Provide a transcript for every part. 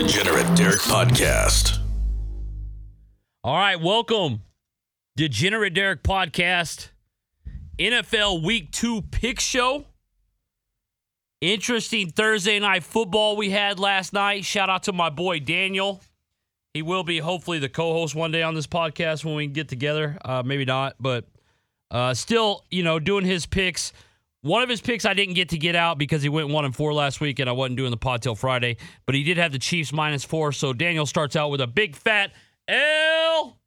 Degenerate Derek Podcast. All right, welcome. Degenerate Derek Podcast. NFL Week 2 pick show. Interesting Thursday night football we had last night. Shout out to my boy Daniel. He will be hopefully the co-host one day on this podcast when we get together. Uh, maybe not, but uh, still, you know, doing his picks. One of his picks I didn't get to get out because he went one and four last week, and I wasn't doing the pod till Friday. But he did have the Chiefs minus four, so Daniel starts out with a big fat L.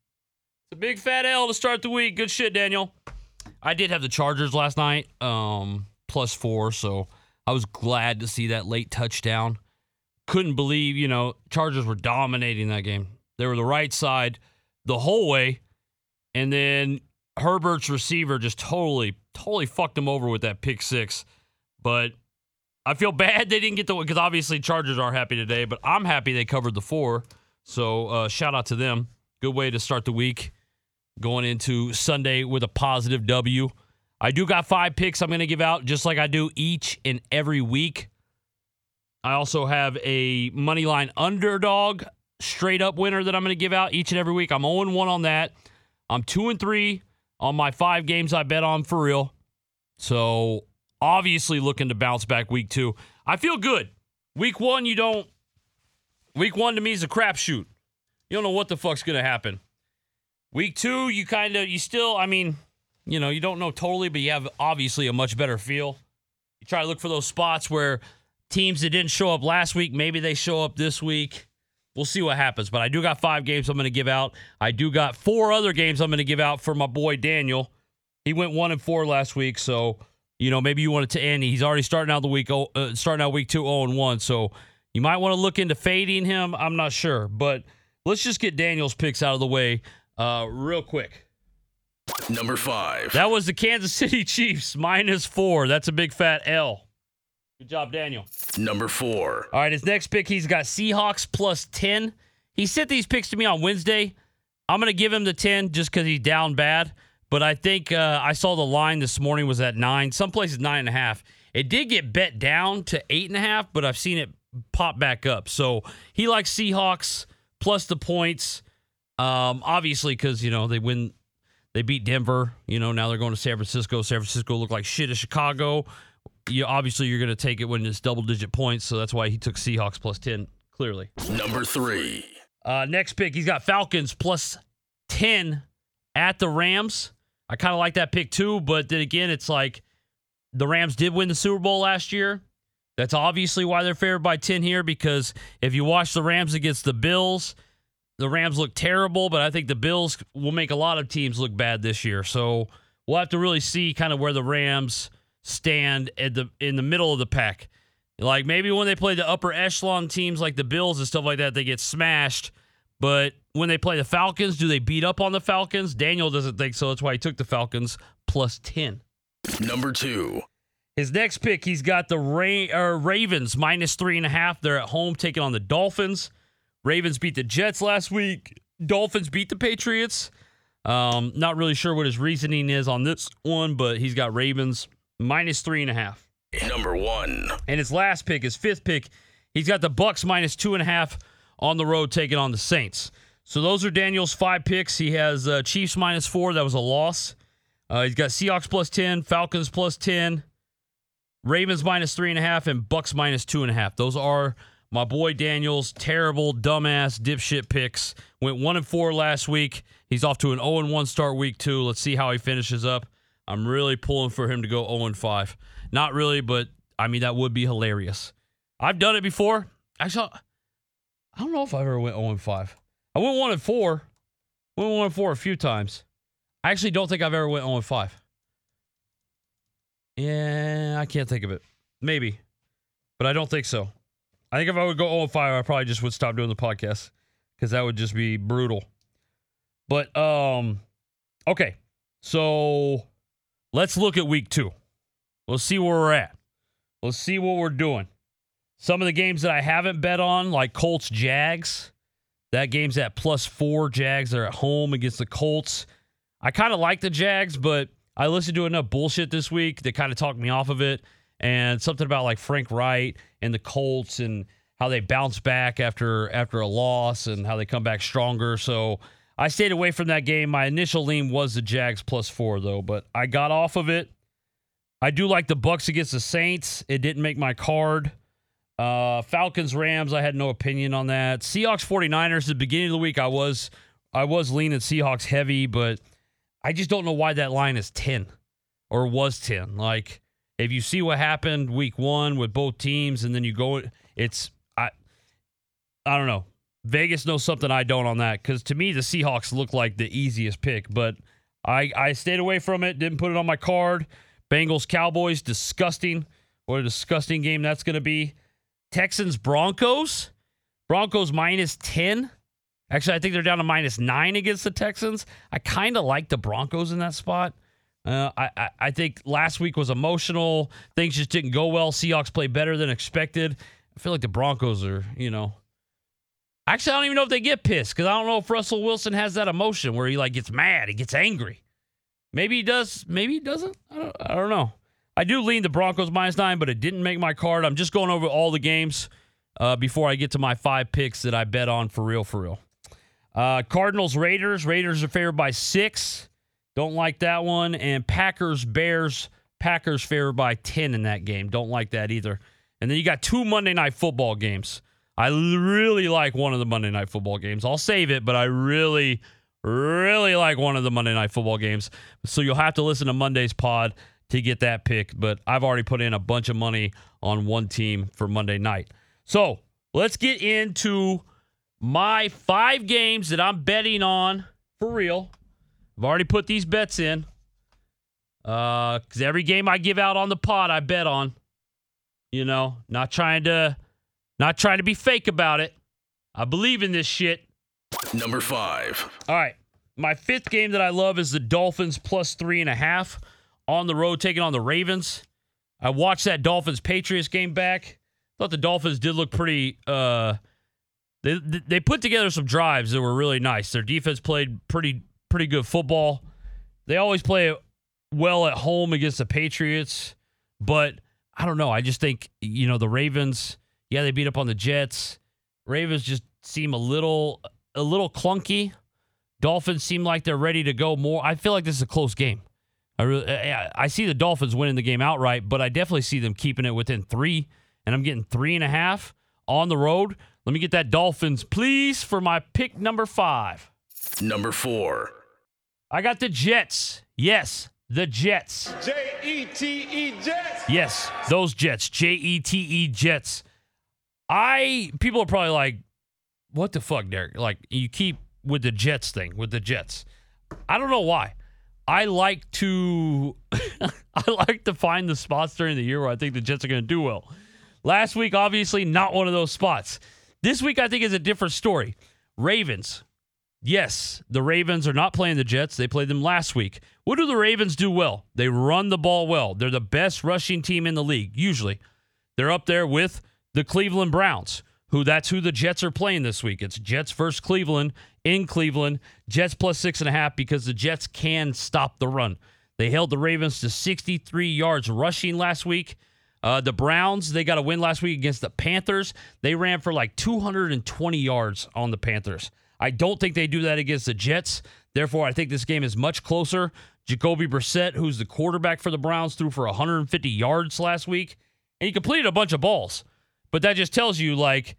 It's a big fat L to start the week. Good shit, Daniel. I did have the Chargers last night, um, plus four, so I was glad to see that late touchdown. Couldn't believe, you know, Chargers were dominating that game. They were the right side the whole way, and then Herbert's receiver just totally, totally fucked them over with that pick six. But I feel bad they didn't get the one because obviously Chargers are happy today, but I'm happy they covered the four. So uh, shout out to them. Good way to start the week. Going into Sunday with a positive W. I do got five picks I'm going to give out just like I do each and every week. I also have a money line underdog straight up winner that I'm going to give out each and every week. I'm 0 1 on that. I'm 2 and 3 on my five games I bet on for real. So obviously looking to bounce back week two. I feel good. Week one, you don't. Week one to me is a crapshoot. You don't know what the fuck's to happen. Week two, you kind of, you still, I mean, you know, you don't know totally, but you have obviously a much better feel. You try to look for those spots where teams that didn't show up last week, maybe they show up this week. We'll see what happens. But I do got five games I'm going to give out. I do got four other games I'm going to give out for my boy Daniel. He went one and four last week, so you know maybe you wanted to end. He's already starting out the week, uh, starting out week two, zero and one. So you might want to look into fading him. I'm not sure, but let's just get Daniel's picks out of the way uh, real quick. Number five. That was the Kansas City Chiefs minus four. That's a big fat L. Good job, Daniel. Number four. All right, his next pick, he's got Seahawks plus 10. He sent these picks to me on Wednesday. I'm going to give him the 10 just because he's down bad. But I think uh, I saw the line this morning was at nine. Some places nine and a half. It did get bet down to eight and a half, but I've seen it pop back up. So he likes Seahawks plus the points. Um, obviously, because you know they win, they beat Denver. You know now they're going to San Francisco. San Francisco looked like shit at Chicago. You obviously you're going to take it when it's double digit points, so that's why he took Seahawks plus ten. Clearly. Number three. Uh, next pick, he's got Falcons plus ten at the Rams. I kind of like that pick too, but then again, it's like the Rams did win the Super Bowl last year. That's obviously why they're favored by 10 here because if you watch the Rams against the Bills, the Rams look terrible, but I think the Bills will make a lot of teams look bad this year. So we'll have to really see kind of where the Rams stand at the in the middle of the pack. Like maybe when they play the upper echelon teams like the Bills and stuff like that, they get smashed. But when they play the Falcons, do they beat up on the Falcons? Daniel doesn't think so. That's why he took the Falcons plus 10. Number two. His next pick, he's got the Ra- uh, Ravens minus three and a half. They're at home taking on the Dolphins. Ravens beat the Jets last week. Dolphins beat the Patriots. Um, not really sure what his reasoning is on this one, but he's got Ravens minus three and a half. Number one. And his last pick, his fifth pick, he's got the Bucks minus two and a half on the road taking on the Saints. So those are Daniel's five picks. He has uh, Chiefs minus four. That was a loss. Uh, he's got Seahawks plus 10, Falcons plus 10, Ravens minus three and a half, and Bucks minus two and a half. Those are my boy Daniel's terrible, dumbass, dipshit picks. Went one and four last week. He's off to an 0 and 1 start week two. Let's see how he finishes up. I'm really pulling for him to go 0 and 5. Not really, but I mean, that would be hilarious. I've done it before. Actually, I don't know if I ever went 0 and 5. I went 1 and 4. Went 1 and 4 a few times. I actually don't think I've ever went 0 and 5. Yeah, I can't think of it. Maybe. But I don't think so. I think if I would go 0 and 5, I probably just would stop doing the podcast because that would just be brutal. But um okay. So let's look at week 2. Let's see where we're at. Let's see what we're doing. Some of the games that I haven't bet on, like Colts Jags, that game's at plus four. Jags are at home against the Colts. I kind of like the Jags, but I listened to enough bullshit this week that kind of talked me off of it. And something about like Frank Reich and the Colts and how they bounce back after after a loss and how they come back stronger. So I stayed away from that game. My initial lean was the Jags plus four though, but I got off of it. I do like the Bucks against the Saints. It didn't make my card. Uh, Falcons Rams, I had no opinion on that. Seahawks 49ers, at the beginning of the week, I was I was leaning Seahawks heavy, but I just don't know why that line is 10 or was 10. Like, if you see what happened week one with both teams and then you go, it's, I, I don't know. Vegas knows something I don't on that because to me, the Seahawks look like the easiest pick, but I, I stayed away from it, didn't put it on my card. Bengals Cowboys, disgusting. What a disgusting game that's going to be. Texans Broncos. Broncos minus 10. Actually, I think they're down to minus nine against the Texans. I kind of like the Broncos in that spot. Uh, I, I, I think last week was emotional. Things just didn't go well. Seahawks played better than expected. I feel like the Broncos are, you know. Actually, I don't even know if they get pissed because I don't know if Russell Wilson has that emotion where he like gets mad, he gets angry. Maybe he does. Maybe he doesn't. I don't, I don't know. I do lean the Broncos minus nine, but it didn't make my card. I'm just going over all the games uh, before I get to my five picks that I bet on for real, for real. Uh, Cardinals, Raiders. Raiders are favored by six. Don't like that one. And Packers, Bears. Packers favored by 10 in that game. Don't like that either. And then you got two Monday night football games. I really like one of the Monday night football games. I'll save it, but I really, really like one of the Monday night football games. So you'll have to listen to Monday's pod to get that pick. But I've already put in a bunch of money on one team for Monday night. So let's get into my five games that I'm betting on for real. I've already put these bets in. Uh, cause every game I give out on the pod, I bet on. You know, not trying to, not trying to be fake about it. I believe in this shit. Number five. All right, my fifth game that I love is the Dolphins plus three and a half on the road taking on the Ravens. I watched that Dolphins Patriots game back. Thought the Dolphins did look pretty. uh they they put together some drives that were really nice. Their defense played pretty pretty good football. They always play well at home against the Patriots, but I don't know. I just think you know the Ravens. Yeah, they beat up on the Jets. Ravens just seem a little a little clunky. Dolphins seem like they're ready to go more. I feel like this is a close game. I really I see the Dolphins winning the game outright, but I definitely see them keeping it within three, and I'm getting three and a half on the road. Let me get that Dolphins, please, for my pick number five. Number four. I got the Jets. Yes, the Jets. J E T E Jets. Yes, those Jets. J E T E Jets. I people are probably like, what the fuck, Derek? Like you keep with the Jets thing, with the Jets. I don't know why. I like to I like to find the spots during the year where I think the Jets are going to do well. Last week, obviously, not one of those spots. This week, I think, is a different story. Ravens. Yes, the Ravens are not playing the Jets. They played them last week. What do the Ravens do well? They run the ball well. They're the best rushing team in the league, usually. They're up there with the Cleveland Browns, who that's who the Jets are playing this week. It's Jets versus Cleveland in Cleveland. Jets plus six and a half because the Jets can stop the run. They held the Ravens to 63 yards rushing last week. Uh, the Browns, they got a win last week against the Panthers. They ran for like 220 yards on the Panthers. I don't think they do that against the Jets. Therefore, I think this game is much closer. Jacoby Brissett, who's the quarterback for the Browns, threw for 150 yards last week, and he completed a bunch of balls. But that just tells you, like,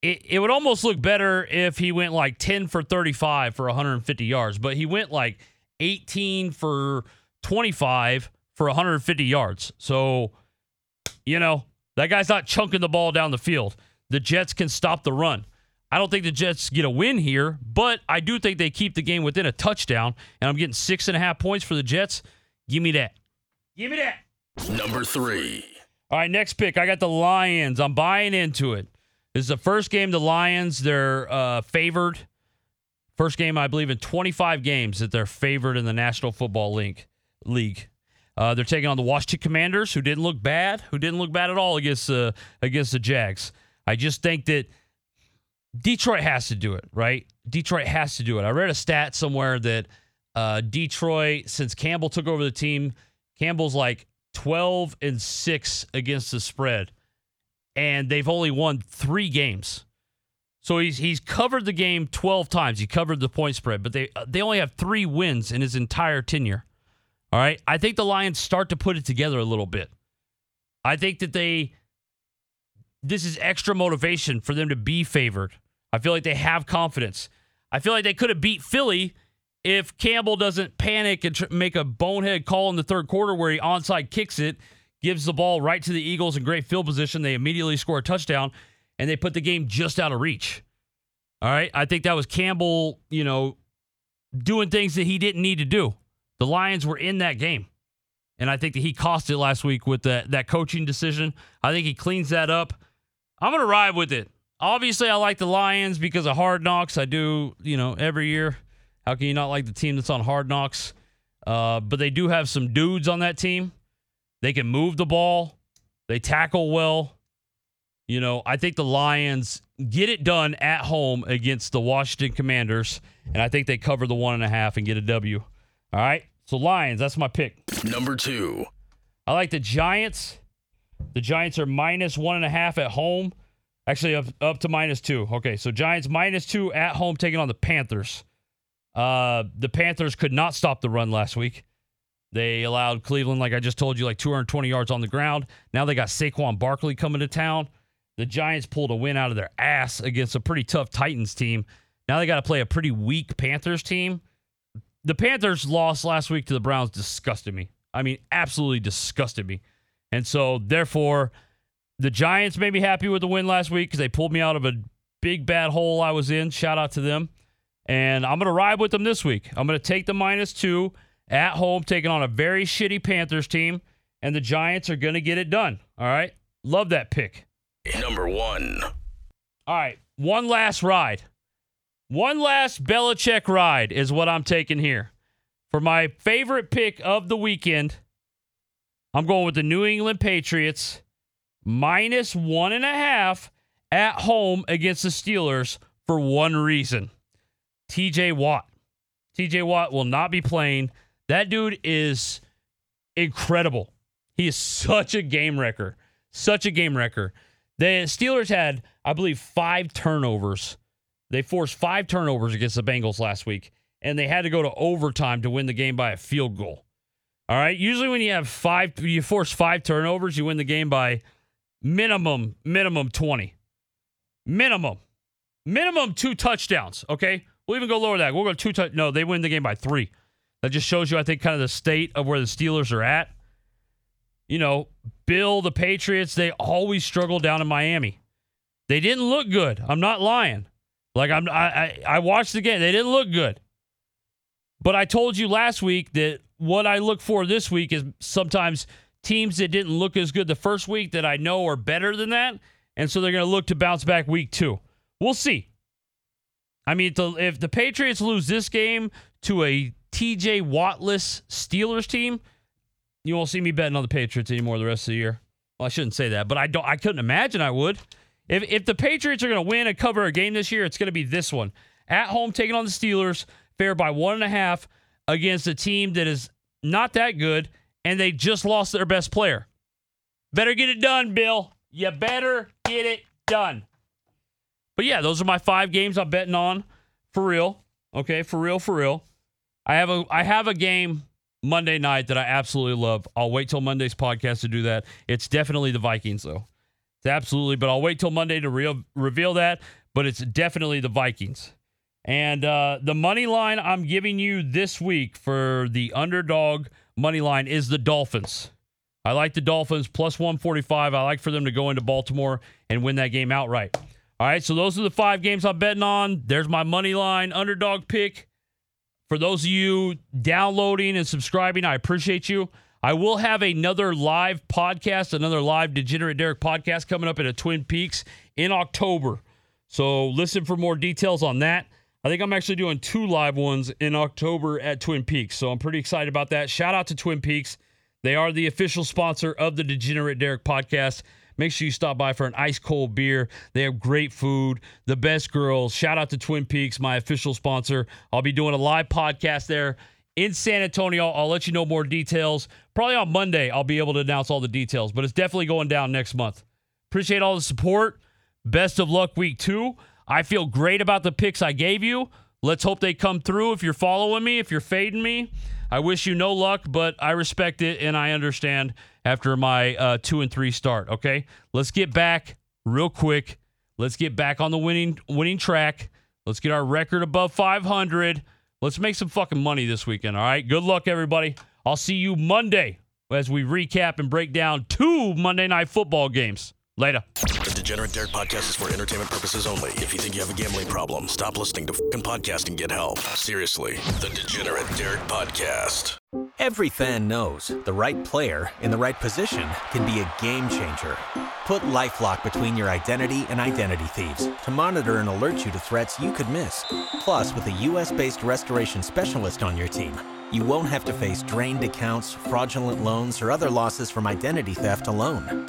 it, it would almost look better if he went like 10 for 35 for 150 yards, but he went like 18 for 25 for 150 yards. So, you know, that guy's not chunking the ball down the field. The Jets can stop the run. I don't think the Jets get a win here, but I do think they keep the game within a touchdown, and I'm getting six and a half points for the Jets. Give me that. Give me that. Number three. All right, next pick. I got the Lions. I'm buying into it. This is the first game the Lions, they're uh, favored. First game, I believe, in 25 games that they're favored in the National Football League. League. Uh, they're taking on the Washington Commanders, who didn't look bad, who didn't look bad at all against uh, against the Jags. I just think that Detroit has to do it, right? Detroit has to do it. I read a stat somewhere that uh, Detroit, since Campbell took over the team, Campbell's like 12 and 6 against the spread. and they've only won three games. So he's he's covered the game 12 times. He covered the point spread, but they they only have three wins in his entire tenure. All right. I think the Lions start to put it together a little bit. I think that they this is extra motivation for them to be favored. I feel like they have confidence. I feel like they could have beat Philly if Campbell doesn't panic and tr- make a bonehead call in the third quarter where he onside kicks it, gives the ball right to the Eagles in great field position. They immediately score a touchdown and they put the game just out of reach. All right. I think that was Campbell, you know, doing things that he didn't need to do. The Lions were in that game. And I think that he cost it last week with that, that coaching decision. I think he cleans that up. I'm going to ride with it. Obviously, I like the Lions because of hard knocks. I do, you know, every year. How can you not like the team that's on hard knocks? Uh, but they do have some dudes on that team. They can move the ball, they tackle well. You know, I think the Lions get it done at home against the Washington Commanders, and I think they cover the one and a half and get a W. All right. So Lions, that's my pick. Number two. I like the Giants. The Giants are minus one and a half at home. Actually, up up to minus two. Okay, so Giants minus two at home taking on the Panthers. Uh, the Panthers could not stop the run last week. They allowed Cleveland, like I just told you, like 220 yards on the ground. Now they got Saquon Barkley coming to town. The Giants pulled a win out of their ass against a pretty tough Titans team. Now they got to play a pretty weak Panthers team. The Panthers loss last week to the Browns disgusted me. I mean, absolutely disgusted me. And so, therefore, the Giants made me happy with the win last week because they pulled me out of a big bad hole I was in. Shout out to them. And I'm going to ride with them this week. I'm going to take the minus two at home, taking on a very shitty Panthers team. And the Giants are going to get it done. All right. Love that pick. Number one. All right. One last ride. One last Belichick ride is what I'm taking here. For my favorite pick of the weekend, I'm going with the New England Patriots minus one and a half at home against the Steelers for one reason. TJ Watt. TJ Watt will not be playing. That dude is incredible. He is such a game wrecker. Such a game wrecker. The Steelers had, I believe, five turnovers. They forced five turnovers against the Bengals last week, and they had to go to overtime to win the game by a field goal. All right. Usually, when you have five, you force five turnovers, you win the game by minimum, minimum 20. Minimum. Minimum two touchdowns. Okay. We'll even go lower that. We'll go two. T- no, they win the game by three. That just shows you, I think, kind of the state of where the Steelers are at. You know, Bill, the Patriots, they always struggle down in Miami. They didn't look good. I'm not lying. Like I'm, I, I watched the game. They didn't look good. But I told you last week that what I look for this week is sometimes teams that didn't look as good the first week that I know are better than that, and so they're going to look to bounce back week two. We'll see. I mean, if the Patriots lose this game to a TJ Wattless Steelers team, you won't see me betting on the Patriots anymore the rest of the year. Well, I shouldn't say that, but I don't. I couldn't imagine I would. If if the Patriots are going to win and cover a game this year, it's going to be this one at home taking on the Steelers, fair by one and a half against a team that is not that good, and they just lost their best player. Better get it done, Bill. You better get it done. But yeah, those are my five games I'm betting on for real. Okay, for real, for real. I have a I have a game Monday night that I absolutely love. I'll wait till Monday's podcast to do that. It's definitely the Vikings though. It's absolutely, but I'll wait till Monday to re- reveal that. But it's definitely the Vikings. And uh, the money line I'm giving you this week for the underdog money line is the Dolphins. I like the Dolphins plus 145. I like for them to go into Baltimore and win that game outright. All right, so those are the five games I'm betting on. There's my money line underdog pick. For those of you downloading and subscribing, I appreciate you. I will have another live podcast, another live Degenerate Derek podcast coming up at Twin Peaks in October. So listen for more details on that. I think I'm actually doing two live ones in October at Twin Peaks. So I'm pretty excited about that. Shout out to Twin Peaks. They are the official sponsor of the Degenerate Derek podcast. Make sure you stop by for an ice cold beer. They have great food, the best girls. Shout out to Twin Peaks, my official sponsor. I'll be doing a live podcast there in San Antonio. I'll let you know more details. Probably on Monday, I'll be able to announce all the details, but it's definitely going down next month. Appreciate all the support. Best of luck week two. I feel great about the picks I gave you. Let's hope they come through. If you're following me, if you're fading me, I wish you no luck, but I respect it and I understand after my uh, two and three start. Okay, let's get back real quick. Let's get back on the winning winning track. Let's get our record above 500. Let's make some fucking money this weekend. All right. Good luck, everybody. I'll see you Monday as we recap and break down two Monday night football games. Later. Degenerate Derek podcast is for entertainment purposes only. If you think you have a gambling problem, stop listening to fucking podcast and get help. Seriously, the Degenerate Derek podcast. Every fan knows the right player in the right position can be a game changer. Put LifeLock between your identity and identity thieves to monitor and alert you to threats you could miss. Plus, with a U.S.-based restoration specialist on your team, you won't have to face drained accounts, fraudulent loans, or other losses from identity theft alone.